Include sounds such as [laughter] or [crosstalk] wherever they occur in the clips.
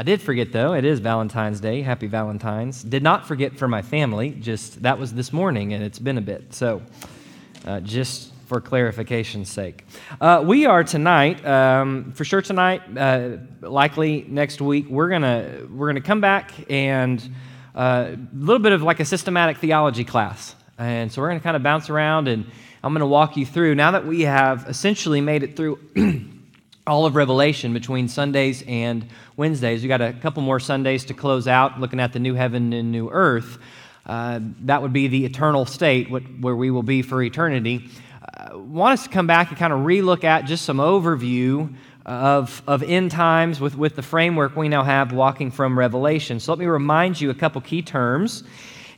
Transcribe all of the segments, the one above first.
I did forget, though. It is Valentine's Day. Happy Valentine's. Did not forget for my family. Just that was this morning, and it's been a bit. So, uh, just for clarification's sake, uh, we are tonight, um, for sure tonight, uh, likely next week. We're gonna we're gonna come back and uh, a little bit of like a systematic theology class, and so we're gonna kind of bounce around, and I'm gonna walk you through. Now that we have essentially made it through. [clears throat] all of Revelation between Sundays and Wednesdays. We got a couple more Sundays to close out, looking at the new heaven and new earth. Uh, that would be the eternal state, where we will be for eternity. Uh, want us to come back and kind of relook at just some overview of, of end times with, with the framework we now have walking from Revelation. So let me remind you a couple key terms.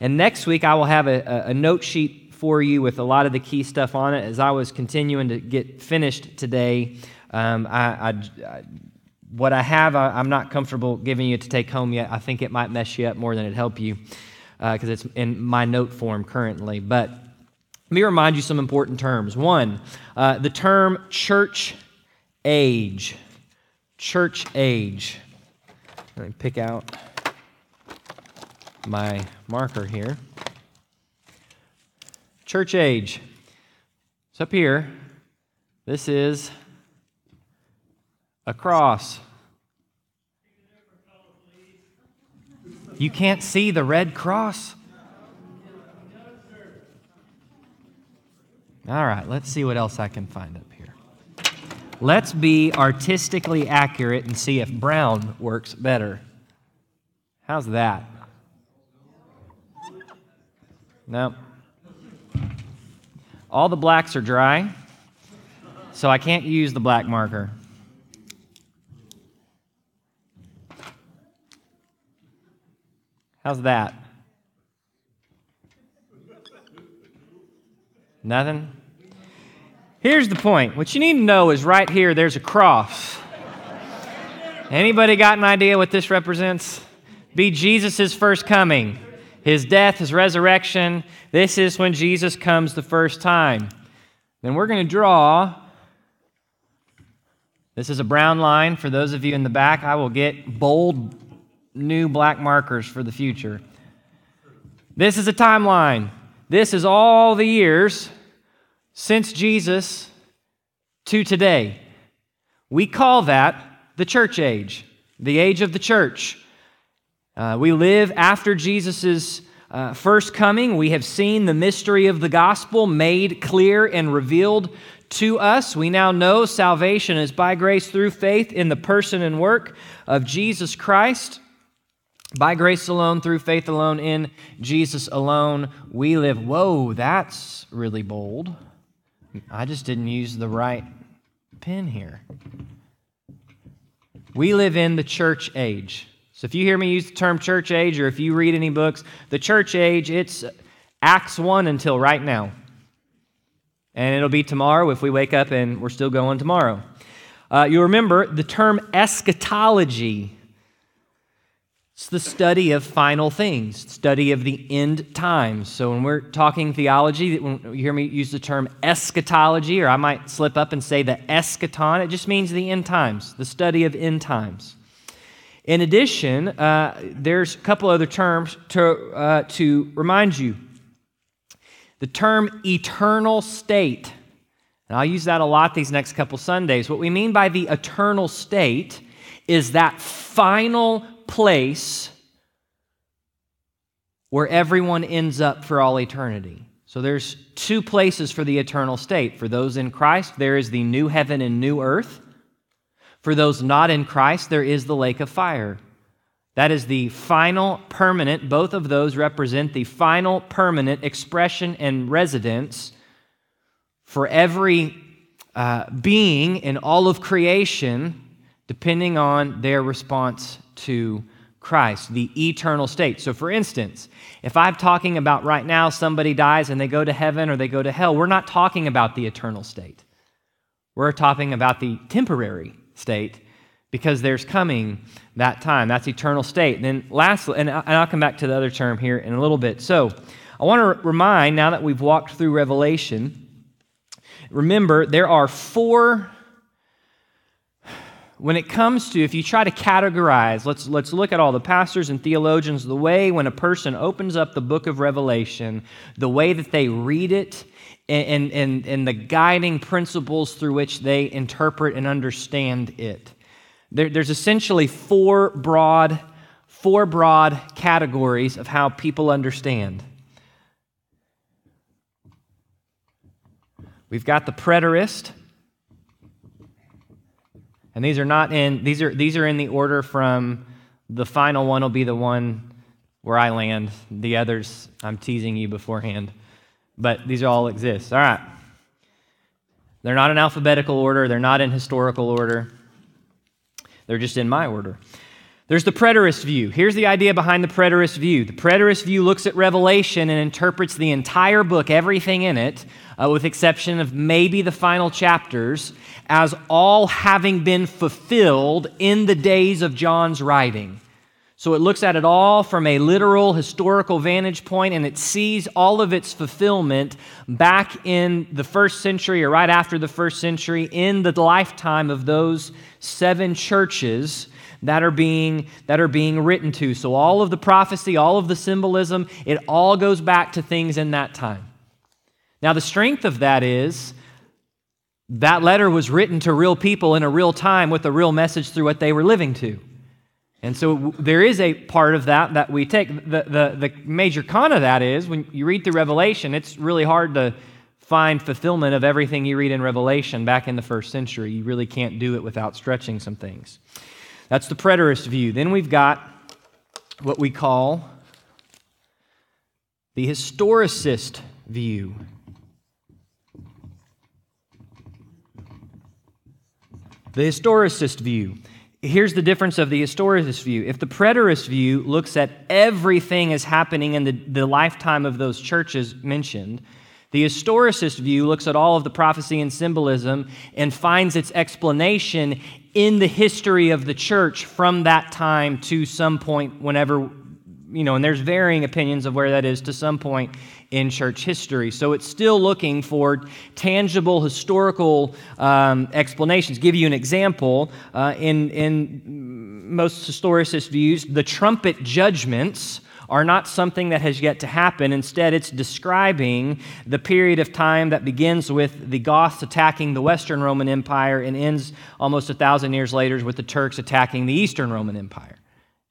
And next week, I will have a, a note sheet for you with a lot of the key stuff on it as I was continuing to get finished today um, I, I, I, what I have, I, am not comfortable giving you to take home yet. I think it might mess you up more than it help you because uh, it's in my note form currently. But let me remind you some important terms. One, uh, the term church age. Church age. Let me pick out my marker here. Church age. It's up here. This is a cross. You can't see the red cross? All right, let's see what else I can find up here. Let's be artistically accurate and see if brown works better. How's that? No. All the blacks are dry, so I can't use the black marker. How's that? Nothing? Here's the point. What you need to know is right here there's a cross. Anybody got an idea what this represents? Be Jesus' first coming. His death, his resurrection. This is when Jesus comes the first time. Then we're going to draw. This is a brown line. For those of you in the back, I will get bold new black markers for the future. This is a timeline. This is all the years since Jesus to today. We call that the church age, the age of the church. Uh, we live after Jesus' uh, first coming. We have seen the mystery of the gospel made clear and revealed to us. We now know salvation is by grace through faith in the person and work of Jesus Christ. By grace alone, through faith alone, in Jesus alone, we live. Whoa, that's really bold. I just didn't use the right pen here. We live in the church age. So if you hear me use the term church age, or if you read any books, the church age, it's Acts 1 until right now. And it'll be tomorrow if we wake up and we're still going tomorrow. Uh, you remember the term eschatology it's the study of final things, study of the end times. So when we're talking theology, when you hear me use the term eschatology, or I might slip up and say the eschaton, it just means the end times, the study of end times. In addition, uh, there's a couple other terms to, uh, to remind you. The term eternal state, and I'll use that a lot these next couple Sundays. What we mean by the eternal state is that final place where everyone ends up for all eternity. So there's two places for the eternal state. For those in Christ, there is the new heaven and new earth. For those not in Christ, there is the lake of fire. That is the final permanent, both of those represent the final permanent expression and residence for every uh, being in all of creation, depending on their response to Christ, the eternal state. So, for instance, if I'm talking about right now somebody dies and they go to heaven or they go to hell, we're not talking about the eternal state. We're talking about the temporary state because there's coming that time. That's eternal state. And then, lastly, and I'll come back to the other term here in a little bit. So, I want to remind now that we've walked through Revelation, remember there are four when it comes to if you try to categorize let's, let's look at all the pastors and theologians the way when a person opens up the book of revelation the way that they read it and, and, and the guiding principles through which they interpret and understand it. There, there's essentially four broad four broad categories of how people understand. We've got the preterist and these are not in these are these are in the order from the final one will be the one where I land. The others I'm teasing you beforehand. But these all exist. All right. They're not in alphabetical order, they're not in historical order. They're just in my order. There's the preterist view. Here's the idea behind the preterist view. The preterist view looks at Revelation and interprets the entire book, everything in it, uh, with exception of maybe the final chapters, as all having been fulfilled in the days of John's writing. So it looks at it all from a literal historical vantage point and it sees all of its fulfillment back in the first century or right after the first century in the lifetime of those seven churches that are being that are being written to. So all of the prophecy, all of the symbolism, it all goes back to things in that time. Now the strength of that is that letter was written to real people in a real time with a real message through what they were living to. And so there is a part of that that we take. The, the, the major con of that is when you read through Revelation, it's really hard to find fulfillment of everything you read in Revelation back in the first century. You really can't do it without stretching some things. That's the preterist view. Then we've got what we call the historicist view. The historicist view. Here's the difference of the historicist view. If the preterist view looks at everything as happening in the, the lifetime of those churches mentioned, the historicist view looks at all of the prophecy and symbolism and finds its explanation in the history of the church from that time to some point, whenever, you know, and there's varying opinions of where that is to some point in church history. So it's still looking for tangible historical um, explanations. Give you an example. Uh, in, in most historicist views, the trumpet judgments are not something that has yet to happen. Instead, it's describing the period of time that begins with the Goths attacking the Western Roman Empire and ends almost a thousand years later with the Turks attacking the Eastern Roman Empire.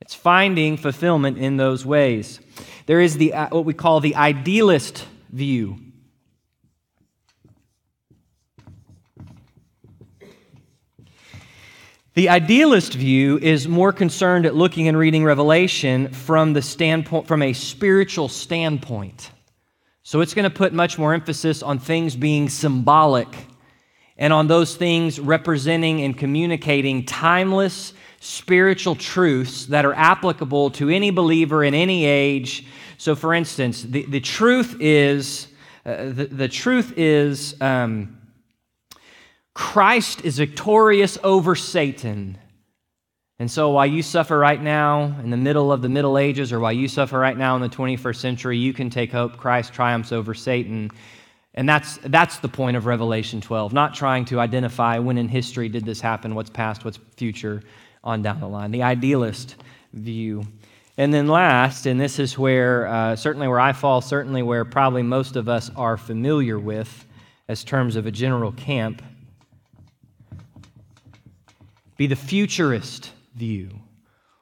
It's finding fulfillment in those ways. There is the, uh, what we call the idealist view. The idealist view is more concerned at looking and reading Revelation from the standpoint from a spiritual standpoint. So it's going to put much more emphasis on things being symbolic and on those things representing and communicating timeless spiritual truths that are applicable to any believer in any age. So, for instance, the, the truth is uh, the, the truth is um, Christ is victorious over Satan. And so, while you suffer right now in the middle of the Middle Ages, or while you suffer right now in the 21st century, you can take hope Christ triumphs over Satan. And that's, that's the point of Revelation 12, not trying to identify when in history did this happen, what's past, what's future, on down the line. The idealist view. And then last, and this is where, uh, certainly where I fall, certainly where probably most of us are familiar with as terms of a general camp, be the futurist view,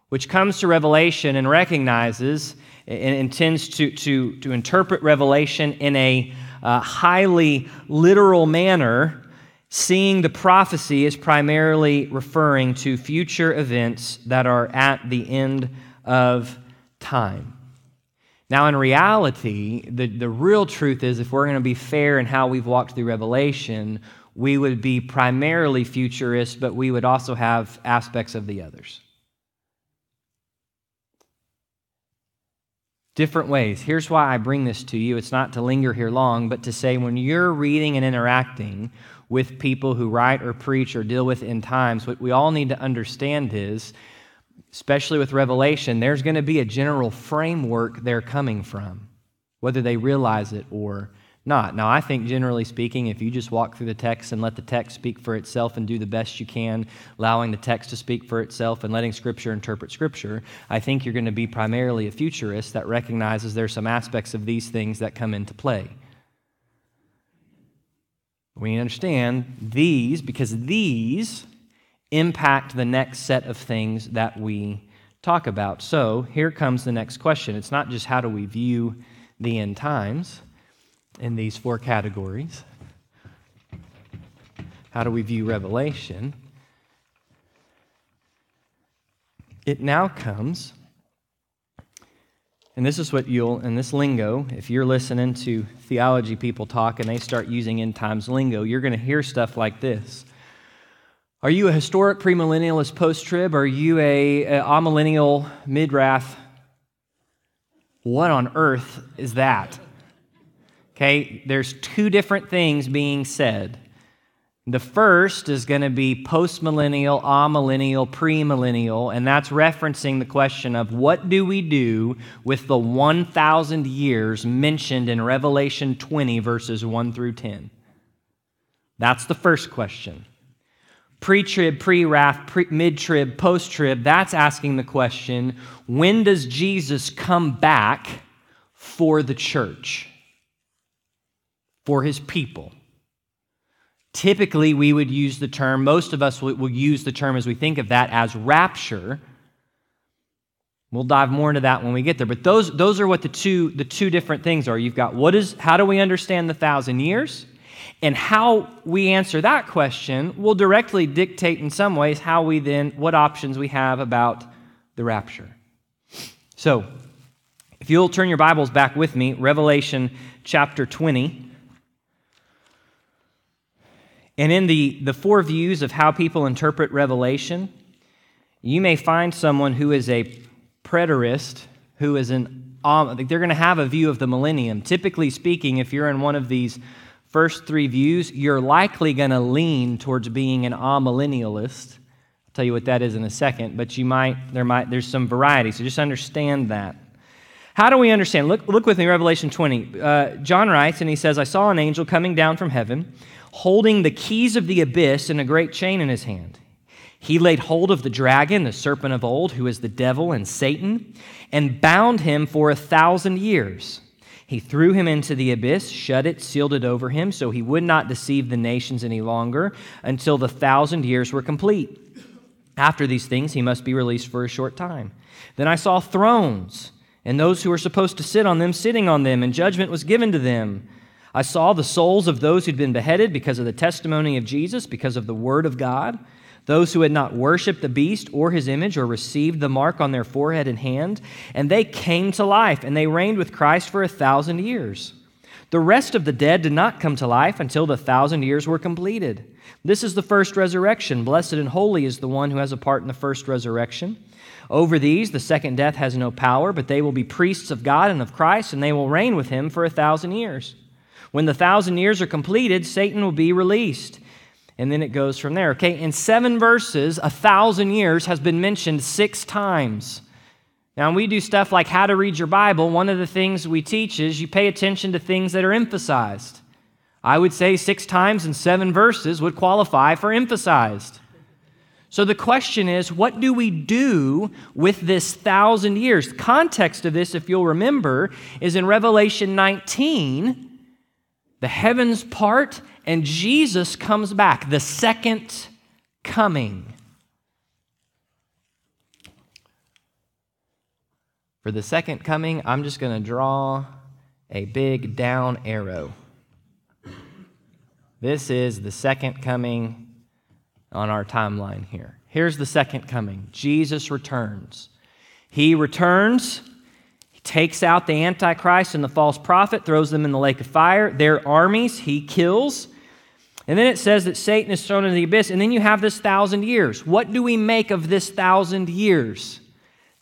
which comes to Revelation and recognizes and intends to, to, to interpret Revelation in a uh, highly literal manner, seeing the prophecy is primarily referring to future events that are at the end of time. Now, in reality, the, the real truth is if we're going to be fair in how we've walked through Revelation, we would be primarily futurist, but we would also have aspects of the others. Different ways. Here's why I bring this to you. It's not to linger here long, but to say when you're reading and interacting with people who write or preach or deal with end times, what we all need to understand is, especially with Revelation, there's going to be a general framework they're coming from, whether they realize it or not. Now, I think generally speaking, if you just walk through the text and let the text speak for itself and do the best you can, allowing the text to speak for itself and letting Scripture interpret Scripture, I think you're going to be primarily a futurist that recognizes there's some aspects of these things that come into play. We understand these because these impact the next set of things that we talk about. So here comes the next question. It's not just how do we view the end times in these four categories. How do we view Revelation? It now comes, and this is what you'll, in this lingo, if you're listening to theology people talk and they start using end times lingo, you're going to hear stuff like this. Are you a historic premillennialist post trib? Are you a, a amillennial mid wrath? What on earth is that? Okay, there's two different things being said. The first is going to be postmillennial, amillennial, premillennial, and that's referencing the question of what do we do with the 1,000 years mentioned in Revelation 20, verses 1 through 10? That's the first question. Pre trib, pre wrath, mid trib, post trib, that's asking the question when does Jesus come back for the church? for his people. Typically, we would use the term, most of us will use the term as we think of that as rapture. We'll dive more into that when we get there. But those, those are what the two, the two different things are. You've got what is, how do we understand the thousand years? And how we answer that question will directly dictate, in some ways, how we then, what options we have about the rapture. So, if you'll turn your Bibles back with me, Revelation chapter 20. And in the, the four views of how people interpret Revelation, you may find someone who is a preterist, who is an, um, they're going to have a view of the millennium. Typically speaking, if you're in one of these first three views, you're likely going to lean towards being an amillennialist. I'll tell you what that is in a second, but you might, there might, there's some variety, so just understand that. How do we understand? Look, look with me, Revelation 20. Uh, John writes, and he says, I saw an angel coming down from heaven holding the keys of the abyss and a great chain in his hand. He laid hold of the dragon, the serpent of old, who is the devil and Satan, and bound him for a thousand years. He threw him into the abyss, shut it, sealed it over him, so he would not deceive the nations any longer until the thousand years were complete. After these things, he must be released for a short time. Then I saw thrones, and those who were supposed to sit on them sitting on them, and judgment was given to them. I saw the souls of those who'd been beheaded because of the testimony of Jesus, because of the word of God, those who had not worshiped the beast or his image or received the mark on their forehead and hand, and they came to life, and they reigned with Christ for a thousand years. The rest of the dead did not come to life until the thousand years were completed. This is the first resurrection. Blessed and holy is the one who has a part in the first resurrection. Over these, the second death has no power, but they will be priests of God and of Christ, and they will reign with him for a thousand years. When the thousand years are completed, Satan will be released. And then it goes from there. Okay, in seven verses, a thousand years has been mentioned six times. Now, we do stuff like how to read your Bible, one of the things we teach is you pay attention to things that are emphasized. I would say six times in seven verses would qualify for emphasized. So the question is, what do we do with this thousand years? The context of this, if you'll remember, is in Revelation 19 the heavens part, and Jesus comes back, the second coming. For the second coming, I'm just going to draw a big down arrow. This is the second coming on our timeline here. Here's the second coming Jesus returns. He returns takes out the Antichrist and the false prophet, throws them in the lake of fire. Their armies he kills. And then it says that Satan is thrown into the abyss. And then you have this thousand years. What do we make of this thousand years?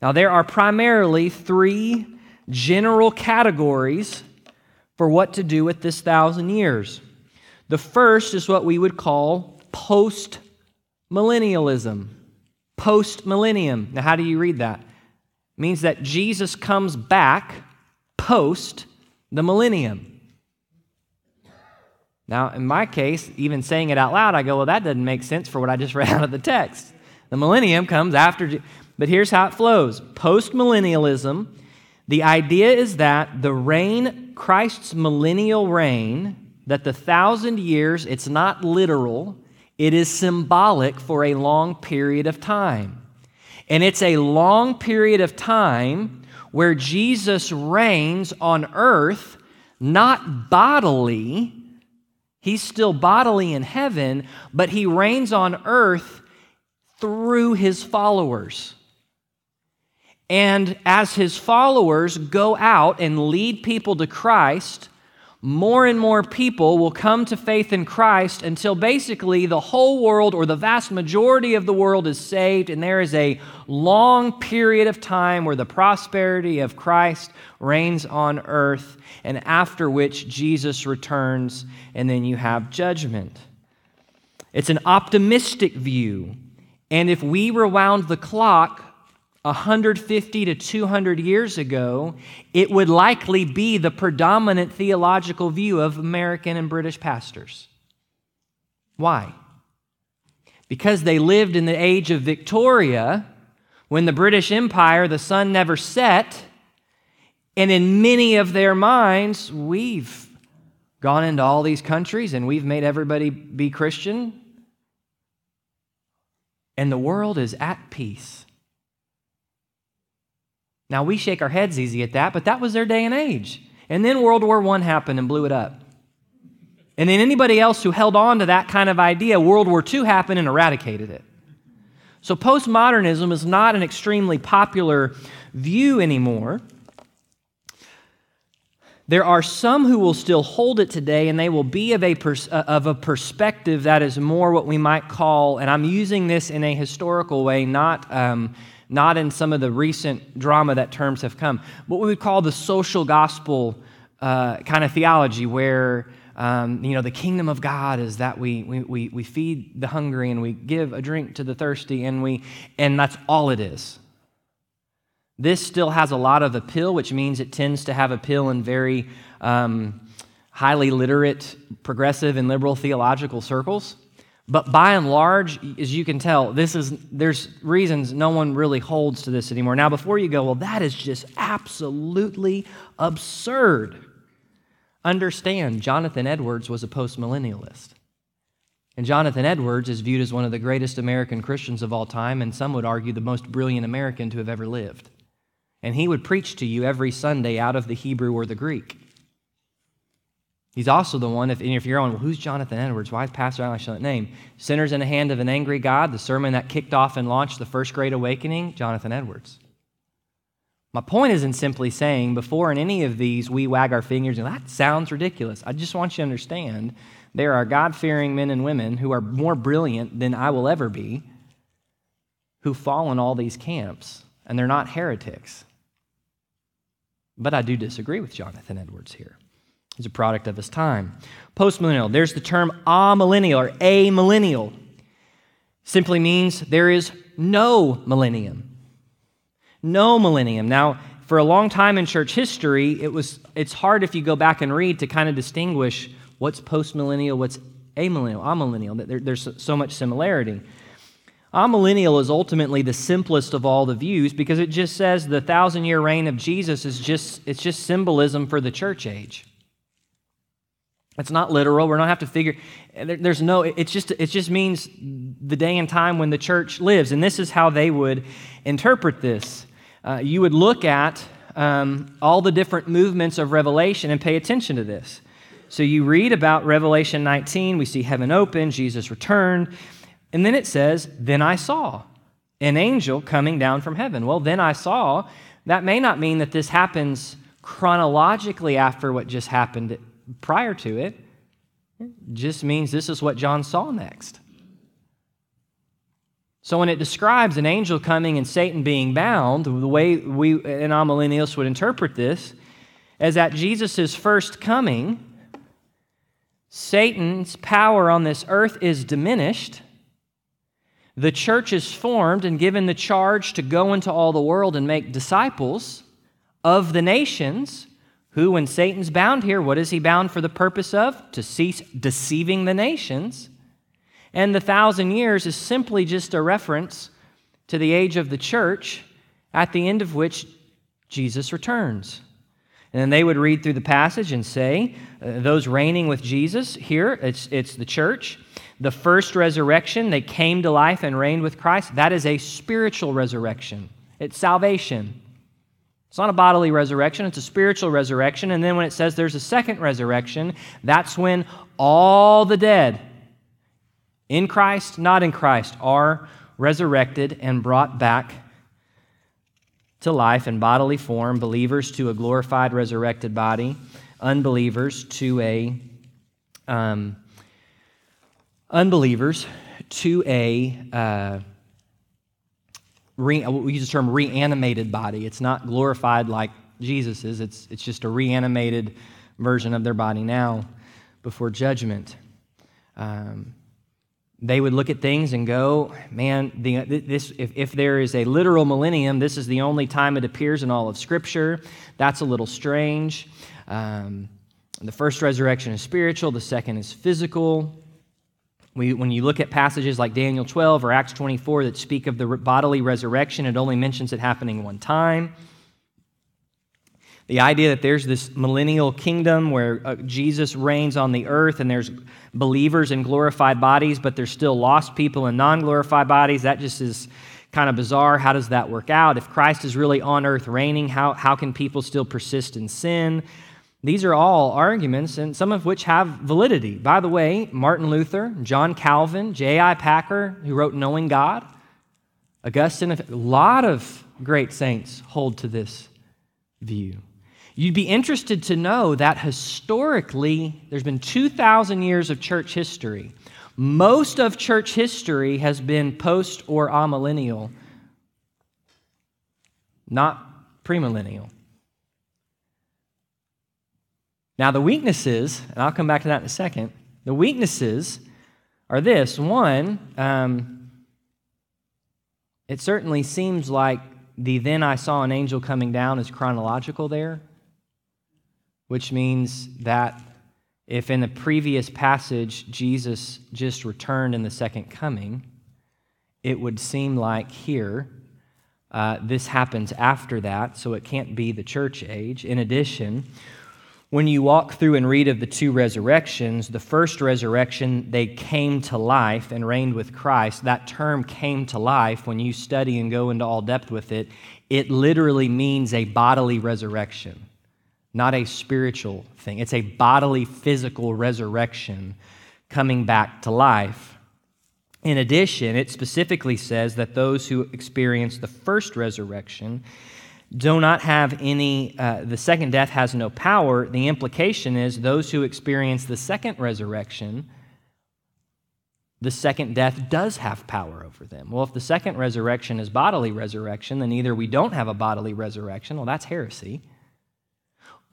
Now, there are primarily three general categories for what to do with this thousand years. The first is what we would call post millennialism. Post millennium. Now, how do you read that? Means that Jesus comes back post the millennium. Now, in my case, even saying it out loud, I go, well, that doesn't make sense for what I just [laughs] read out of the text. The millennium comes after, but here's how it flows post millennialism, the idea is that the reign, Christ's millennial reign, that the thousand years, it's not literal, it is symbolic for a long period of time. And it's a long period of time where Jesus reigns on earth, not bodily. He's still bodily in heaven, but he reigns on earth through his followers. And as his followers go out and lead people to Christ, more and more people will come to faith in Christ until basically the whole world or the vast majority of the world is saved, and there is a long period of time where the prosperity of Christ reigns on earth, and after which Jesus returns, and then you have judgment. It's an optimistic view, and if we rewound the clock 150 to 200 years ago, it would likely be the predominant theological view of American and British pastors. Why? Because they lived in the age of Victoria when the British Empire, the sun never set, and in many of their minds, we've gone into all these countries and we've made everybody be Christian, and the world is at peace. Now, we shake our heads easy at that, but that was their day and age. And then World War I happened and blew it up. And then anybody else who held on to that kind of idea, World War II happened and eradicated it. So postmodernism is not an extremely popular view anymore. There are some who will still hold it today, and they will be of a, pers- uh, of a perspective that is more what we might call, and I'm using this in a historical way, not. Um, not in some of the recent drama that terms have come. What we would call the social gospel uh, kind of theology, where um, you know the kingdom of God is that we, we, we feed the hungry and we give a drink to the thirsty, and we and that's all it is. This still has a lot of appeal, which means it tends to have appeal in very um, highly literate, progressive, and liberal theological circles. But by and large, as you can tell, this is there's reasons no one really holds to this anymore. Now, before you go, well, that is just absolutely absurd. Understand, Jonathan Edwards was a postmillennialist. And Jonathan Edwards is viewed as one of the greatest American Christians of all time, and some would argue the most brilliant American to have ever lived. And he would preach to you every Sunday out of the Hebrew or the Greek. He's also the one, if, you're on, well, who's Jonathan Edwards? Why is Pastor Allen that name? Sinners in the Hand of an Angry God, the sermon that kicked off and launched the first Great Awakening, Jonathan Edwards. My point isn't simply saying before in any of these we wag our fingers and that sounds ridiculous. I just want you to understand there are God fearing men and women who are more brilliant than I will ever be who fall in all these camps, and they're not heretics. But I do disagree with Jonathan Edwards here. He's a product of his time. Postmillennial, there's the term amillennial or a millennial. Simply means there is no millennium. No millennium. Now, for a long time in church history, it was it's hard if you go back and read to kind of distinguish what's postmillennial, what's amillennial, amillennial. There, there's so much similarity. Amillennial is ultimately the simplest of all the views because it just says the thousand year reign of Jesus is just it's just symbolism for the church age. It's not literal. We don't have to figure. There's no. It's just. It just means the day and time when the church lives, and this is how they would interpret this. Uh, you would look at um, all the different movements of Revelation and pay attention to this. So you read about Revelation 19. We see heaven open, Jesus returned, and then it says, "Then I saw an angel coming down from heaven." Well, then I saw. That may not mean that this happens chronologically after what just happened prior to it just means this is what John saw next. So when it describes an angel coming and Satan being bound, the way we in amillennialists would interpret this is at Jesus' first coming, Satan's power on this earth is diminished. The church is formed and given the charge to go into all the world and make disciples of the nations who, when Satan's bound here, what is he bound for the purpose of? To cease deceiving the nations. And the thousand years is simply just a reference to the age of the church, at the end of which Jesus returns. And then they would read through the passage and say, uh, those reigning with Jesus here, it's, it's the church. The first resurrection, they came to life and reigned with Christ. That is a spiritual resurrection, it's salvation. It's not a bodily resurrection, it's a spiritual resurrection. And then when it says there's a second resurrection, that's when all the dead, in Christ, not in Christ, are resurrected and brought back to life in bodily form, believers to a glorified, resurrected body, unbelievers to a um, unbelievers to a uh, re, we use the term reanimated body. It's not glorified like Jesus is. It's it's just a reanimated version of their body now before judgment. Um, they would look at things and go, man, the, this, if, if there is a literal millennium, this is the only time it appears in all of Scripture. That's a little strange. Um, the first resurrection is spiritual, the second is physical. When you look at passages like Daniel 12 or Acts 24 that speak of the bodily resurrection, it only mentions it happening one time. The idea that there's this millennial kingdom where uh, Jesus reigns on the earth and there's believers in glorified bodies, but there's still lost people in non glorified bodies, that just is kind of bizarre. How does that work out? If Christ is really on earth reigning, how, how can people still persist in sin? These are all arguments, and some of which have validity. By the way, Martin Luther, John Calvin, J.I. Packer, who wrote Knowing God, Augustine, a lot of great saints hold to this view. You'd be interested to know that historically, there's been 2,000 years of church history. Most of church history has been post or amillennial, not premillennial. Now, the weaknesses, and I'll come back to that in a second, the weaknesses are this one, um, it certainly seems like the then I saw an angel coming down is chronological there which means that if in the previous passage Jesus just returned in the second coming, it would seem like here uh, this happens after that, so it can't be the church age. In addition, when you walk through and read of the two resurrections, the first resurrection, they came to life and reigned with Christ. That term came to life, when you study and go into all depth with it, it literally means a bodily resurrection not a spiritual thing. It's a bodily, physical resurrection coming back to life. In addition, it specifically says that those who experience the first resurrection do not have any, uh, the second death has no power. The implication is those who experience the second resurrection, the second death does have power over them. Well, if the second resurrection is bodily resurrection, then either we don't have a bodily resurrection, well, that's heresy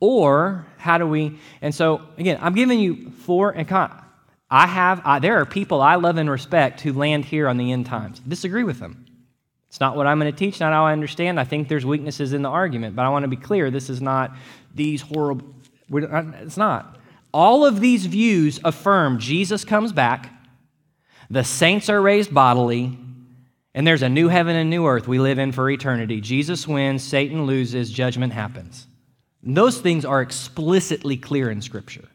or how do we? And so, again, I'm giving you four, and I have, I, there are people I love and respect who land here on the end times. Disagree with them. It's not what I'm going to teach, not how I understand. I think there's weaknesses in the argument, but I want to be clear this is not these horrible, it's not. All of these views affirm Jesus comes back, the saints are raised bodily, and there's a new heaven and new earth we live in for eternity. Jesus wins, Satan loses, judgment happens. Those things are explicitly clear in Scripture.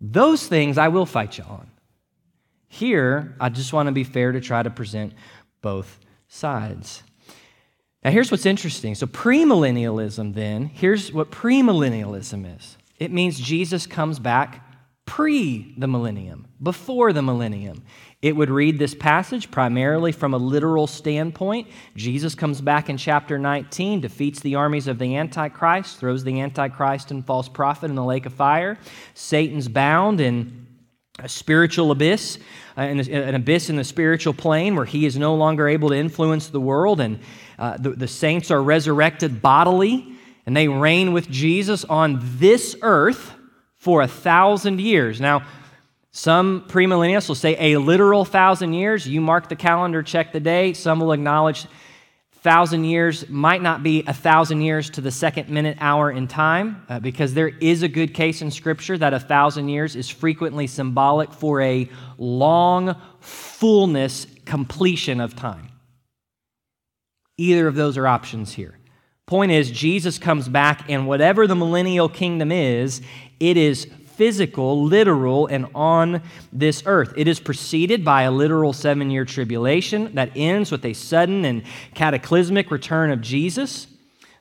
Those things I will fight you on. Here, I just want to be fair to try to present both sides. Now, here's what's interesting. So, premillennialism, then, here's what premillennialism is it means Jesus comes back pre the millennium, before the millennium. It would read this passage primarily from a literal standpoint. Jesus comes back in chapter 19, defeats the armies of the Antichrist, throws the Antichrist and false prophet in the lake of fire. Satan's bound in a spiritual abyss, uh, an abyss in the spiritual plane where he is no longer able to influence the world, and uh, the, the saints are resurrected bodily, and they reign with Jesus on this earth for a thousand years. Now, some premillennialists will say a literal thousand years. You mark the calendar, check the day. Some will acknowledge thousand years might not be a thousand years to the second minute hour in time uh, because there is a good case in scripture that a thousand years is frequently symbolic for a long fullness completion of time. Either of those are options here. Point is jesus comes back and whatever the millennial kingdom is it is physical, literal, and on this earth. It is preceded by a literal seven year tribulation that ends with a sudden and cataclysmic return of Jesus.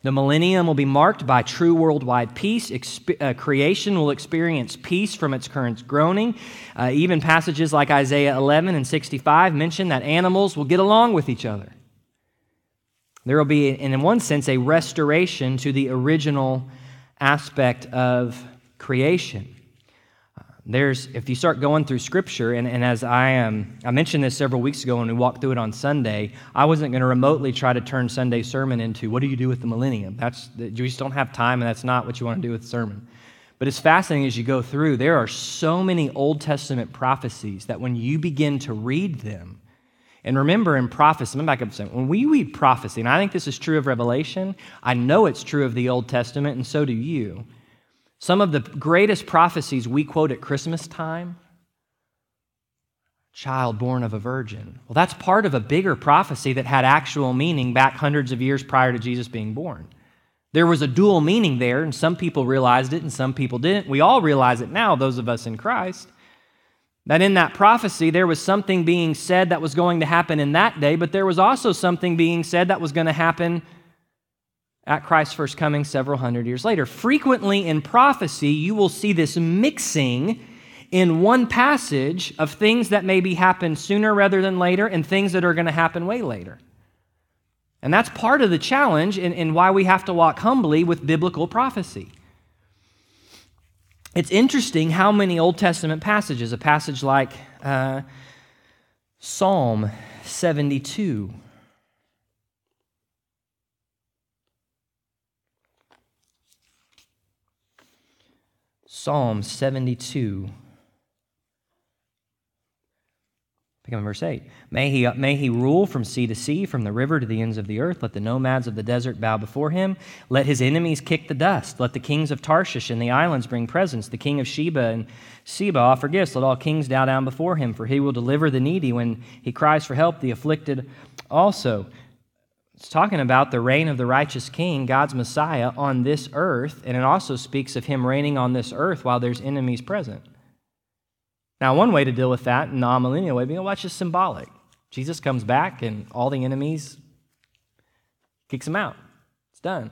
The millennium will be marked by true worldwide peace. Expe- uh, creation will experience peace from its current groaning. Uh, even passages like Isaiah 11 and 65 mention that animals will get along with each other. There will be, in one sense, a restoration to the original aspect of creation. There's, if you start going through Scripture, and, and as I, um, I mentioned this several weeks ago when we walked through it on Sunday, I wasn't going to remotely try to turn Sunday sermon into what do you do with the millennium? That's, you just don't have time, and that's not what you want to do with the sermon. But it's fascinating as you go through, there are so many Old Testament prophecies that when you begin to read them, and remember in prophecy, me back up second. When we read prophecy, and I think this is true of Revelation, I know it's true of the Old Testament, and so do you. Some of the greatest prophecies we quote at Christmas time child born of a virgin. Well, that's part of a bigger prophecy that had actual meaning back hundreds of years prior to Jesus being born. There was a dual meaning there, and some people realized it and some people didn't. We all realize it now, those of us in Christ. That in that prophecy, there was something being said that was going to happen in that day, but there was also something being said that was going to happen at Christ's first coming several hundred years later. Frequently in prophecy, you will see this mixing in one passage of things that maybe happen sooner rather than later and things that are going to happen way later. And that's part of the challenge in, why we have to walk humbly with biblical prophecy. It's interesting how many Old Testament passages, a passage like uh, Psalm 72, Psalm 72. Pick up in verse 8. May he, may he rule from sea to sea, from the river to the ends of the earth. Let the nomads of the desert bow before him. Let his enemies kick the dust. Let the kings of Tarshish and the islands bring presents. The king of Sheba and Seba offer gifts. Let all kings bow down before him, for he will deliver the needy when he cries for help, the afflicted also. It's talking about the reign of the righteous king, God's Messiah, on this earth, and it also speaks of him reigning on this earth while there's enemies present. Now, one way to deal with that, non millennial way, being, well, that's just symbolic. Jesus comes back and all the enemies kicks them out. It's done.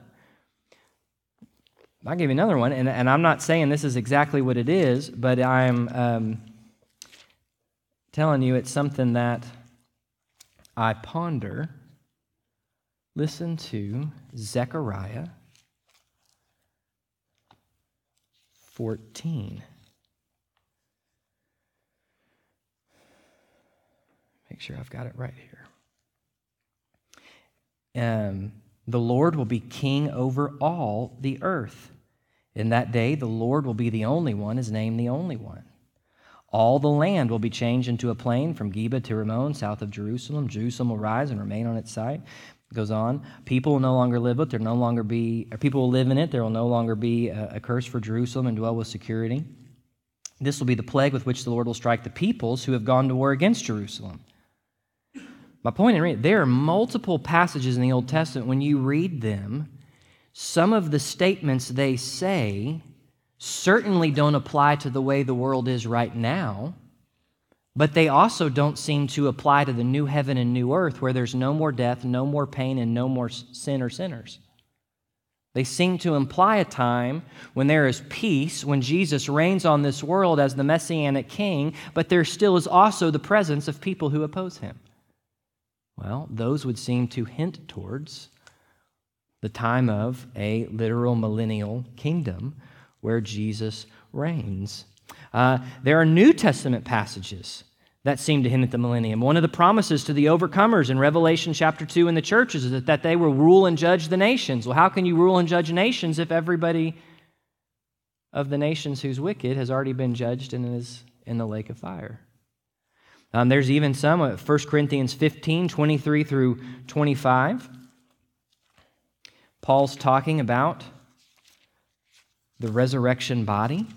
I'll give you another one, and, and I'm not saying this is exactly what it is, but I'm um, telling you it's something that I ponder Listen to Zechariah 14. Make sure I've got it right here. Um, the Lord will be king over all the earth. In that day, the Lord will be the only one, his name the only one. All the land will be changed into a plain from Geba to Rimmon, south of Jerusalem. Jerusalem will rise and remain on its site goes on. People will no longer live it. There no longer be, people will live in it. There will no longer be a, a curse for Jerusalem and dwell with security. This will be the plague with which the Lord will strike the peoples who have gone to war against Jerusalem. My point in reading, there are multiple passages in the Old Testament. When you read them, some of the statements they say certainly don't apply to the way the world is right now but they also don't seem to apply to the new heaven and new earth where there's no more death, no more pain, and no more sin or sinners. They seem to imply a time when there is peace, when Jesus reigns on this world as the messianic king, but there still is also the presence of people who oppose him. Well, those would seem to hint towards the time of a literal millennial kingdom where Jesus reigns. Uh, there are New Testament passages that seem to hint at the millennium. One of the promises to the overcomers in Revelation chapter 2 in the churches is that, that they will rule and judge the nations. Well, how can you rule and judge nations if everybody of the nations who's wicked has already been judged and is in the lake of fire? Um, there's even some, uh, 1 Corinthians 15, 23 through 25. Paul's talking about the resurrection body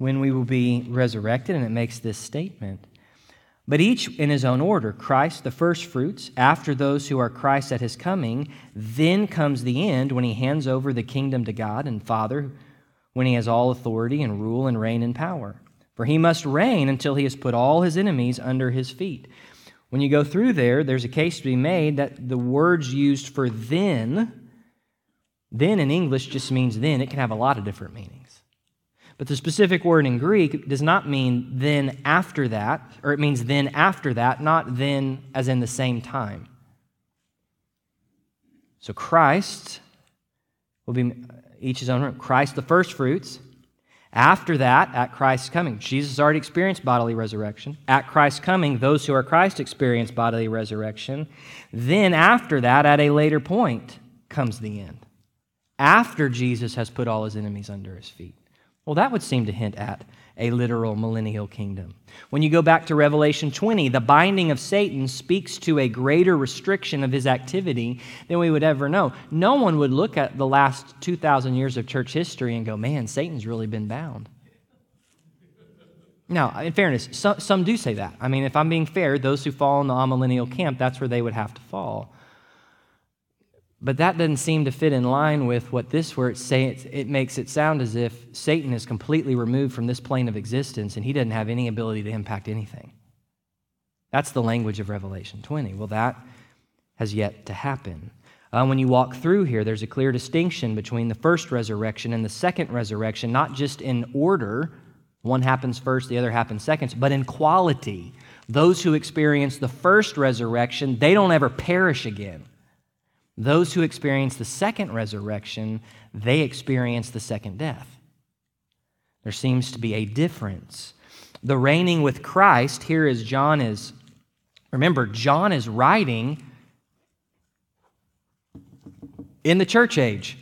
when we will be resurrected, and it makes this statement. But each in his own order Christ, the first fruits, after those who are Christ at his coming. Then comes the end when he hands over the kingdom to God and Father, when he has all authority and rule and reign and power. For he must reign until he has put all his enemies under his feet. When you go through there, there's a case to be made that the words used for then, then in English just means then. It can have a lot of different meanings. But the specific word in Greek does not mean then after that, or it means then after that, not then as in the same time. So Christ will be each his own. Christ the first fruits. After that, at Christ's coming, Jesus already experienced bodily resurrection. At Christ's coming, those who are Christ experience bodily resurrection. Then, after that, at a later point, comes the end. After Jesus has put all his enemies under his feet. Well, that would seem to hint at a literal millennial kingdom. When you go back to Revelation 20, the binding of Satan speaks to a greater restriction of his activity than we would ever know. No one would look at the last 2,000 years of church history and go, man, Satan's really been bound. Now, in fairness, some, some do say that. I mean, if I'm being fair, those who fall in the amillennial camp, that's where they would have to fall. But that doesn't seem to fit in line with what this word says. it makes it sound as if Satan is completely removed from this plane of existence and he doesn't have any ability to impact anything. That's the language of Revelation 20. Well, that has yet to happen. Uh, when you walk through here, there's a clear distinction between the first resurrection and the second resurrection, not just in order, one happens first, the other happens second, but in quality. Those who experience the first resurrection, they don't ever perish again. Those who experience the second resurrection, they experience the second death. There seems to be a difference. The reigning with Christ, here as John is, remember, John is writing in the church age.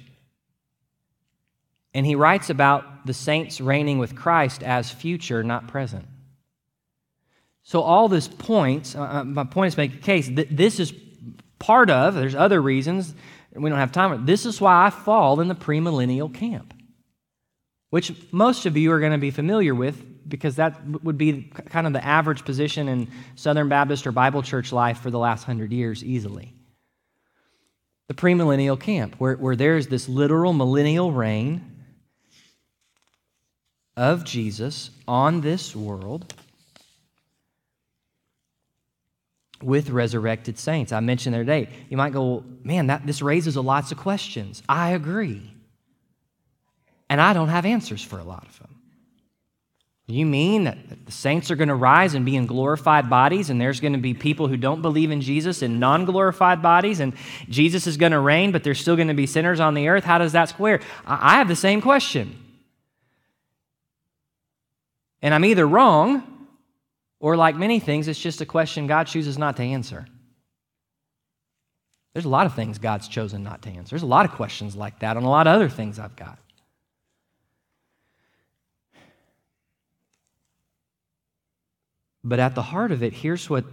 And he writes about the saints reigning with Christ as future, not present. So, all this points, uh, uh my point is to make a case that this is part of, there's other reasons, we don't have time. This is why I fall in the premillennial camp, which most of you are going to be familiar with because that would be kind of the average position in Southern Baptist or Bible church life for the last hundred years easily. The premillennial camp, where, where there's this literal millennial reign of Jesus on this world with resurrected saints. I mentioned the other day, you might go, man, that, this raises a lots of questions. I agree. And I don't have answers for a lot of them. You mean that the saints are going to rise and be in glorified bodies, and there's going to be people who don't believe in Jesus in non glorified bodies, and Jesus is going to reign, but there's still going to be sinners on the earth? How does that square? I have the same question. And I'm either wrong or, like many things, it's just a question God chooses not to answer. There's a lot of things God's chosen not to answer. There's a lot of questions like that on a lot of other things I've got. But at the heart of it, here's what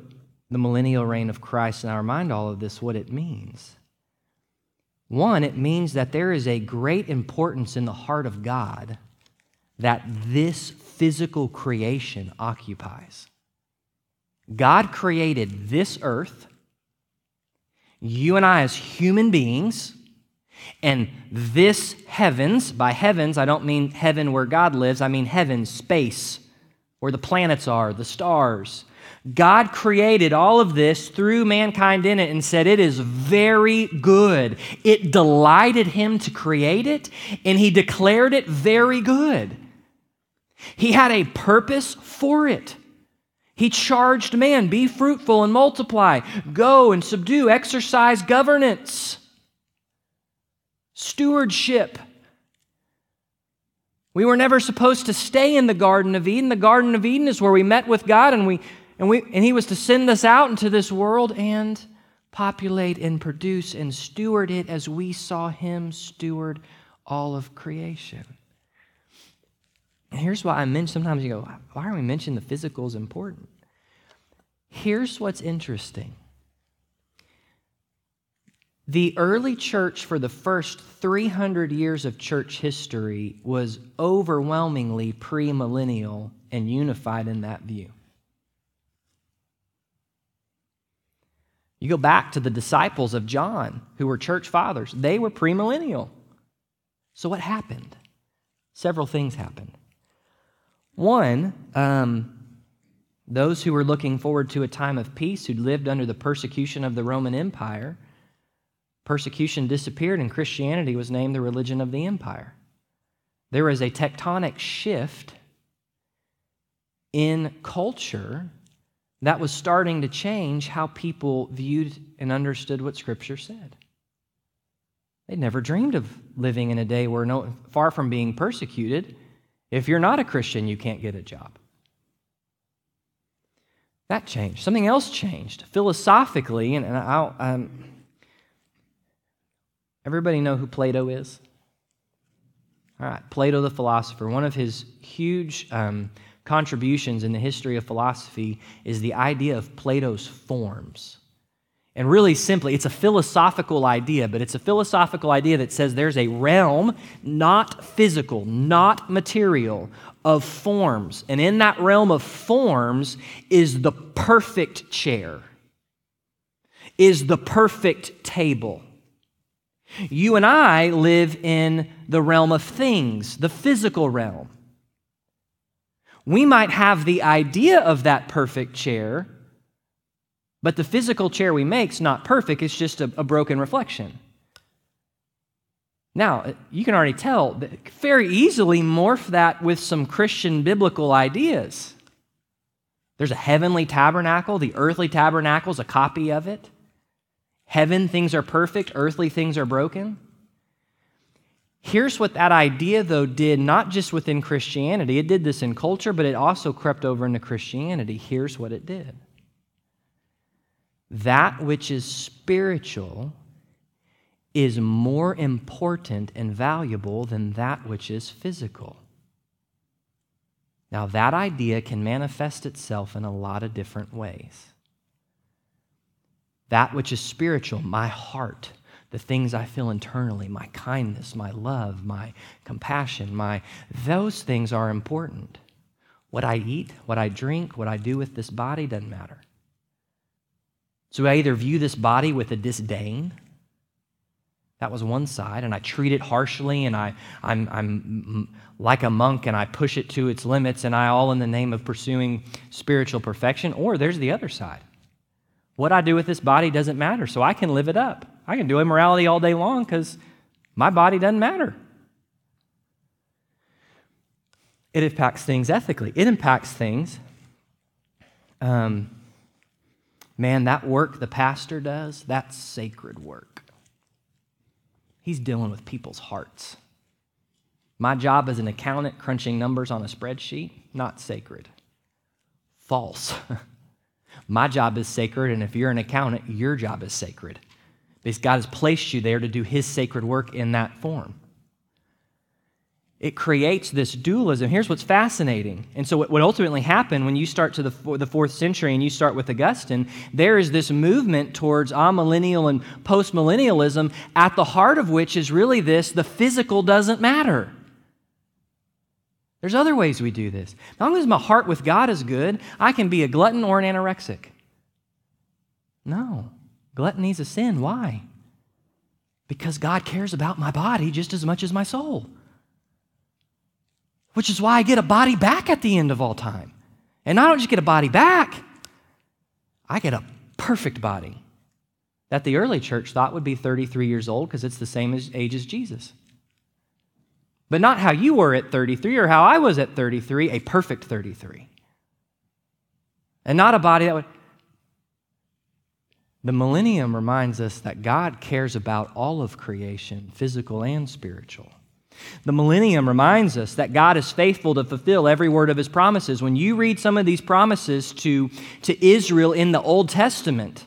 the millennial reign of Christ in our mind, all of this, what it means. One, it means that there is a great importance in the heart of God that this physical creation occupies. God created this earth, you and I as human beings, and this heavens, by heavens, I don't mean heaven where God lives, I mean heaven, space, where the planets are, the stars. God created all of this through mankind in it and said, It is very good. It delighted him to create it, and he declared it very good. He had a purpose for it. He charged man, be fruitful and multiply, go and subdue, exercise governance, stewardship. We were never supposed to stay in the Garden of Eden. The Garden of Eden is where we met with God and, we, and, we, and He was to send us out into this world and populate and produce and steward it as we saw Him steward all of creation. And here's why I mention sometimes you go, why are we mentioning the physical is important? Here's what's interesting. The early church, for the first 300 years of church history, was overwhelmingly premillennial and unified in that view. You go back to the disciples of John, who were church fathers, they were premillennial. So, what happened? Several things happened. One, um, those who were looking forward to a time of peace, who'd lived under the persecution of the Roman Empire, persecution disappeared and Christianity was named the religion of the empire. There was a tectonic shift in culture that was starting to change how people viewed and understood what Scripture said. They'd never dreamed of living in a day where, no, far from being persecuted, if you're not a Christian, you can't get a job. That changed. Something else changed. Philosophically, and, and I'll, um, everybody know who Plato is? All right, Plato the philosopher. One of his huge um, contributions in the history of philosophy is the idea of Plato's forms. And really simply, it's a philosophical idea, but it's a philosophical idea that says there's a realm, not physical, not material, of forms. And in that realm of forms is the perfect chair, is the perfect table. You and I live in the realm of things, the physical realm. We might have the idea of that perfect chair, but the physical chair we make is not perfect, it's just a, a broken reflection. Now, uh, you can already tell, very easily morph that with some Christian biblical ideas. There's a heavenly tabernacle, the earthly tabernacle is a copy of it. Heaven, things are perfect, earthly things are broken. Here's what that idea, though, did not just within Christianity, it did this in culture, but it also crept over into Christianity. Here's what it did that which is spiritual is more important and valuable than that which is physical. Now, that idea can manifest itself in a lot of different ways. That which is spiritual, my heart, the things I feel internally, my kindness, my love, my compassion, my those things are important. What I eat, what I drink, what I do with this body doesn't matter. So I either view this body with a disdain that was one side, and I treat it harshly, and I, I'm, I'm like a monk, and I push it to its limits, and I all in the name of pursuing spiritual perfection. Or there's the other side. What I do with this body doesn't matter, so I can live it up. I can do immorality all day long because my body doesn't matter. It impacts things ethically, it impacts things. Um, man, that work the pastor does, that's sacred work. He's dealing with people's hearts. My job as an accountant, crunching numbers on a spreadsheet, not sacred. False. [laughs] My job is sacred, and if you're an accountant, your job is sacred. Because God has placed you there to do His sacred work in that form it creates this dualism. Here's what's fascinating. And so, what ultimately happened when you start to the, the fourth century and you start with Augustine, there is this movement towards amillennial and postmillennialism, at the heart of which is really this the physical doesn't matter. There's other ways we do this. As long as my heart with God is good, I can be a glutton or an anorexic. No, gluttony is a sin. Why? Because God cares about my body just as much as my soul which is why I get a body back at the end of all time. And I don't just get a body back, I get a perfect body that the early church thought would be 33 years old because it's the same age as Jesus. But not how you were at 33 or how I was at 33, a perfect 33. And not a body that would. The millennium reminds us that God cares about all of creation, physical and spiritual. The millennium reminds us that God is faithful to fulfill every word of his promises. When you read some of these promises to, to Israel in the Old Testament,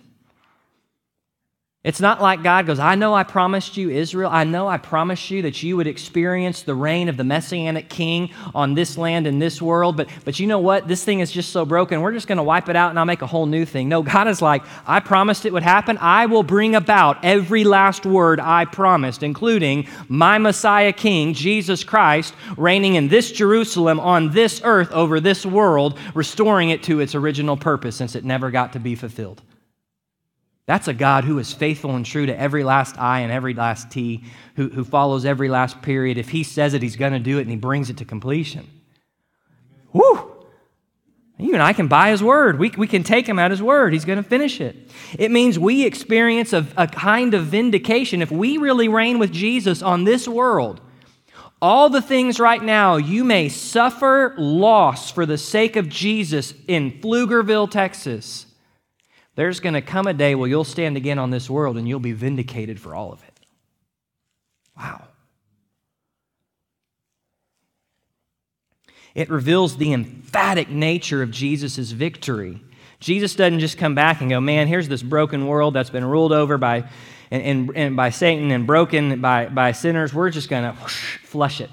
It's not like God goes, I know I promised you, Israel, I know I promised you that you would experience the reign of the Messianic king on this land and this world, but, but you know what? This thing is just so broken. We're just going to wipe it out and I'll make a whole new thing. No, God is like, I promised it would happen. I will bring about every last word I promised, including my Messiah king, Jesus Christ, reigning in this Jerusalem on this earth over this world, restoring it to its original purpose since it never got to be fulfilled. That's a God who is faithful and true to every last I and every last T, who, who follows every last period. If He says it, He's going to do it, and He brings it to completion. Woo! You and I can buy His word. We, we can take Him at His word. He's going to finish it. It means we experience a, a kind of vindication. If we really reign with Jesus on this world, all the things right now you may suffer loss for the sake of Jesus in Pflugerville, Texas there's going to come a day where you'll stand again on this world and you'll be vindicated for all of it. Wow. It reveals the emphatic nature of Jesus' victory. Jesus doesn't just come back and go, man, here's this broken world that's been ruled over by, and, and, and by Satan and broken by, by sinners. We're just going to flush it.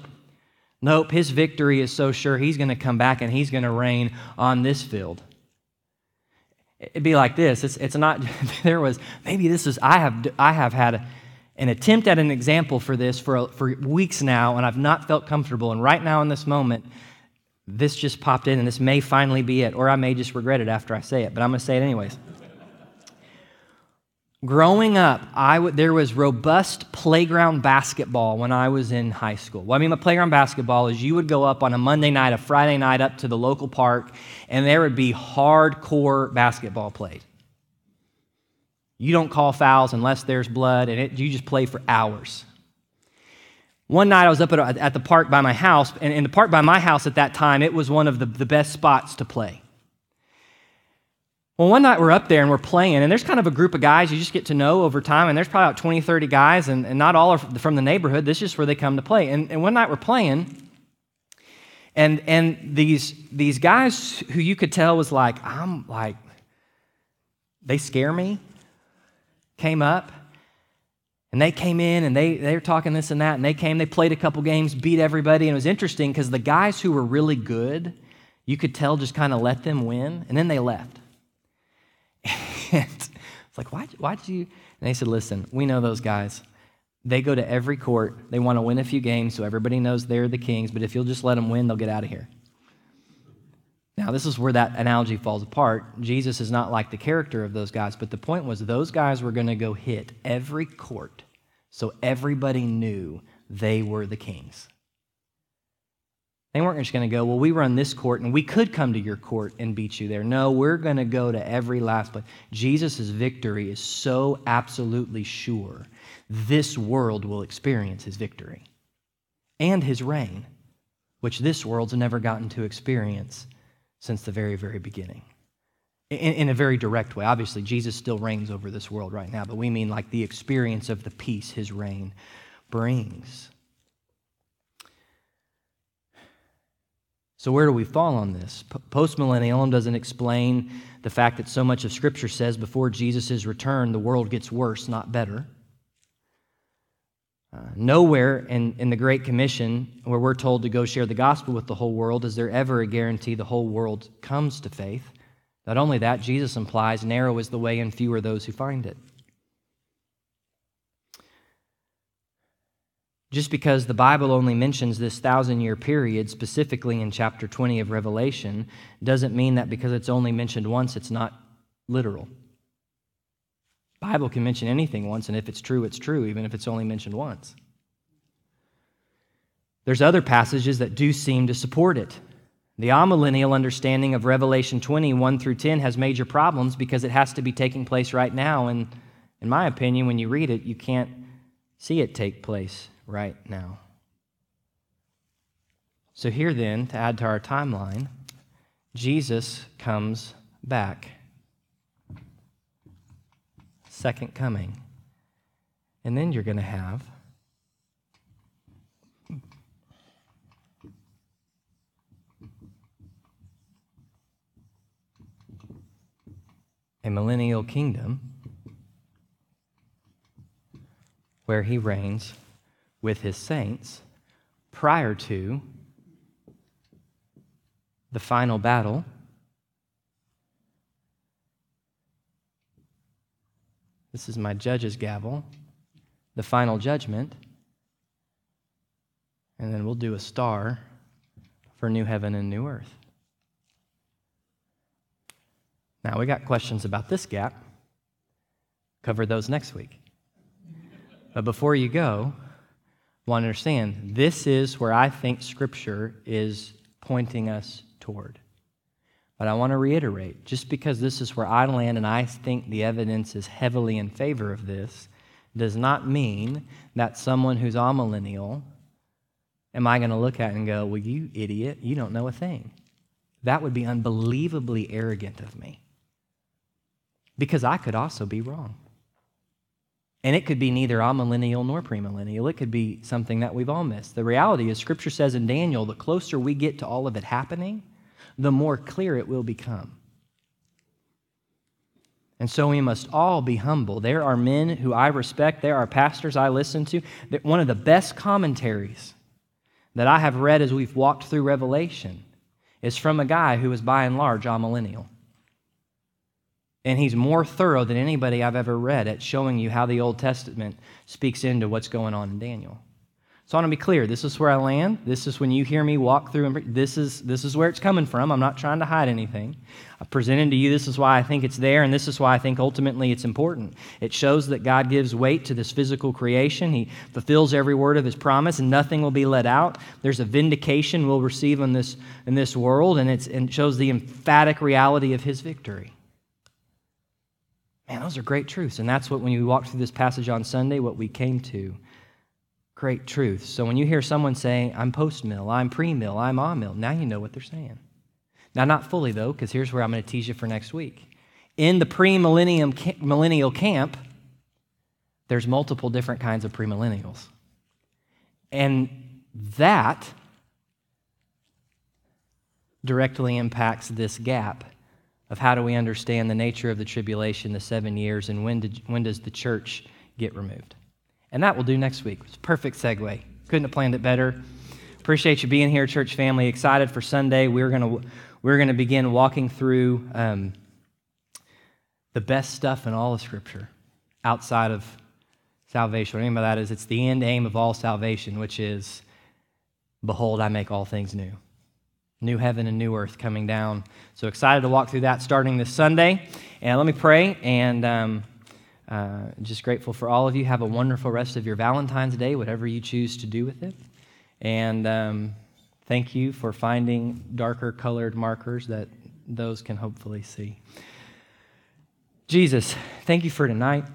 Nope, his victory is so sure he's going to come back and he's going to reign on this field. It'd be like this. It's, it's not, [laughs] there was, maybe this is, I have, I have had an attempt at an example for this for, for weeks now, and I've not felt comfortable. And right now in this moment, this just popped in, and this may finally be it, or I may just regret it after I say it, but I'm going to say it anyways. Growing up, I w- there was robust playground basketball when I was in high school. What I mean by playground basketball is you would go up on a Monday night, a Friday night up to the local park, and there would be hardcore basketball played. You don't call fouls unless there's blood, and it, you just play for hours. One night I was up at, at the park by my house, and in the park by my house at that time, it was one of the, the best spots to play. Well, one night we're up there and we're playing, and there's kind of a group of guys you just get to know over time, and there's probably about 20, 30 guys, and, and not all are from the neighborhood. This is just where they come to play. And, and one night we're playing, and, and these, these guys who you could tell was like, I'm like, they scare me, came up, and they came in and they, they were talking this and that, and they came, they played a couple games, beat everybody, and it was interesting because the guys who were really good, you could tell just kind of let them win, and then they left. And it's like, why, why'd you? And they said, listen, we know those guys. They go to every court. They want to win a few games so everybody knows they're the kings, but if you'll just let them win, they'll get out of here. Now, this is where that analogy falls apart. Jesus is not like the character of those guys, but the point was those guys were going to go hit every court so everybody knew they were the kings. They weren't just going to go, well, we run this court and we could come to your court and beat you there. No, we're going to go to every last place. Jesus' victory is so absolutely sure. This world will experience his victory and his reign, which this world's never gotten to experience since the very, very beginning. In, in, a very direct way. Obviously, Jesus still reigns over this world right now, but we mean like the experience of the peace his reign brings. So, where do we fall on this? Postmillennialism doesn't explain the fact that so much of Scripture says before Jesus' return, the world gets worse, not better. Uh, nowhere in, in the Great Commission, where we're told to go share the gospel with the whole world, is there ever a guarantee the whole world comes to faith. Not only that, Jesus implies narrow is the way and few are those who find it. Just because the Bible only mentions this thousand year period specifically in chapter 20 of Revelation doesn't mean that because it's only mentioned once, it's not literal. Bible can mention anything once, and if it's true, it's true, even if it's only mentioned once. There's other passages that do seem to support it. The amillennial understanding of Revelation 20, 1 through 10, has major problems because it has to be taking place right now. And in my opinion, when you read it, you can't see it take place right now. So, here then, to add to our timeline, Jesus comes back. Second coming. And then you're going to have a millennial kingdom where he reigns with his saints prior to the final battle. This is my judge's gavel, the final judgment. And then we'll do a star for new heaven and new earth. Now, we got questions about this gap. Cover those next week. But before you go, want to understand this is where I think Scripture is pointing us toward. But I want to reiterate just because this is where I land and I think the evidence is heavily in favor of this does not mean that someone who's amillennial am I going to look at and go, Well, you idiot, you don't know a thing. That would be unbelievably arrogant of me. Because I could also be wrong. And it could be neither amillennial nor premillennial. It could be something that we've all missed. The reality is, Scripture says in Daniel, the closer we get to all of it happening, the more clear it will become. And so we must all be humble. There are men who I respect, there are pastors I listen to. One of the best commentaries that I have read as we've walked through Revelation is from a guy who is by and large amillennial. And he's more thorough than anybody I've ever read at showing you how the Old Testament speaks into what's going on in Daniel. So I want to be clear. This is where I land. This is when you hear me walk through. And this is this is where it's coming from. I'm not trying to hide anything. I presented to you. This is why I think it's there, and this is why I think ultimately it's important. It shows that God gives weight to this physical creation. He fulfills every word of His promise, and nothing will be let out. There's a vindication we'll receive in this in this world, and, it's, and it shows the emphatic reality of His victory. Man, those are great truths, and that's what when you walk through this passage on Sunday, what we came to great truths. So when you hear someone say, I'm post mill, I'm pre mill, I'm on mill, now you know what they're saying. Now, not fully though, because here's where I'm going to tease you for next week. In the pre millennial camp, there's multiple different kinds of premillennials. And that directly impacts this gap of how do we understand the nature of the tribulation, the seven years, and when, did, when does the church get removed. And that will do next week. It's a perfect segue. Couldn't have planned it better. Appreciate you being here, church family. Excited for Sunday. We're going to we're to begin walking through um, the best stuff in all of Scripture outside of salvation. What I mean by that is it's the end aim of all salvation, which is, behold, I make all things new. New heaven and new earth coming down. So excited to walk through that starting this Sunday. And let me pray and. Um, uh, just grateful for all of you. Have a wonderful rest of your Valentine's Day, whatever you choose to do with it. And um, thank you for finding darker colored markers that those can hopefully see. Jesus, thank you for tonight.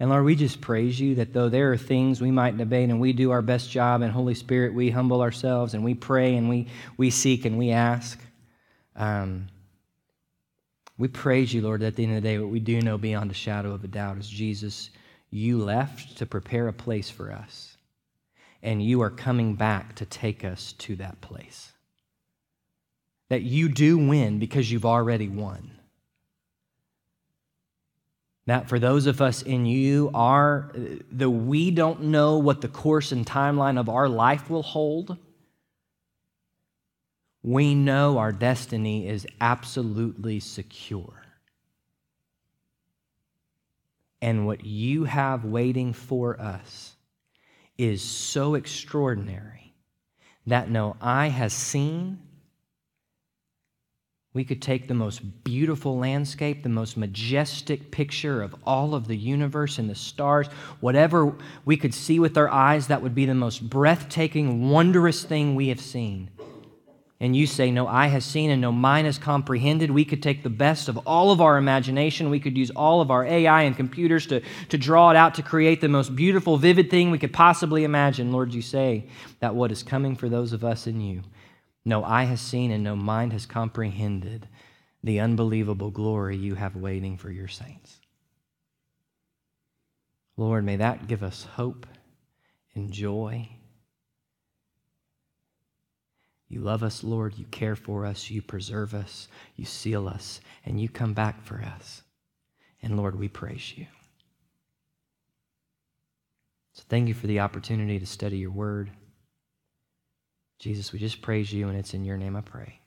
And Lord, we just praise you that though there are things we might debate and we do our best job, and Holy Spirit, we humble ourselves and we pray and we, we seek and we ask. Um, we praise you, Lord, at the end of the day, what we do know beyond a shadow of a doubt is Jesus, you left to prepare a place for us, and you are coming back to take us to that place. That you do win because you've already won. That for those of us in you, are the we don't know what the course and timeline of our life will hold we know our destiny is absolutely secure. And what you have waiting for us is so extraordinary that no eye has seen. We could take the most beautiful landscape, the most majestic picture of all of the universe and the stars, whatever we could see with our eyes, that would be the most breathtaking, wondrous thing we have seen and you say, No eye has seen and no mind has comprehended, we could take the best of all of our imagination. We could use all of our AI and computers to, to draw it out to create the most beautiful, vivid thing we could possibly imagine. Lord, you say that what is coming for those of us in you, no eye has seen and no mind has comprehended the unbelievable glory you have waiting for your saints. Lord, may that give us hope and joy you love us, Lord. You care for us. You preserve us. You seal us. And you come back for us. And Lord, we praise you. So thank you for the opportunity to study your word. Jesus, we just praise you, and it's in your name I pray.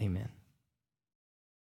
Amen.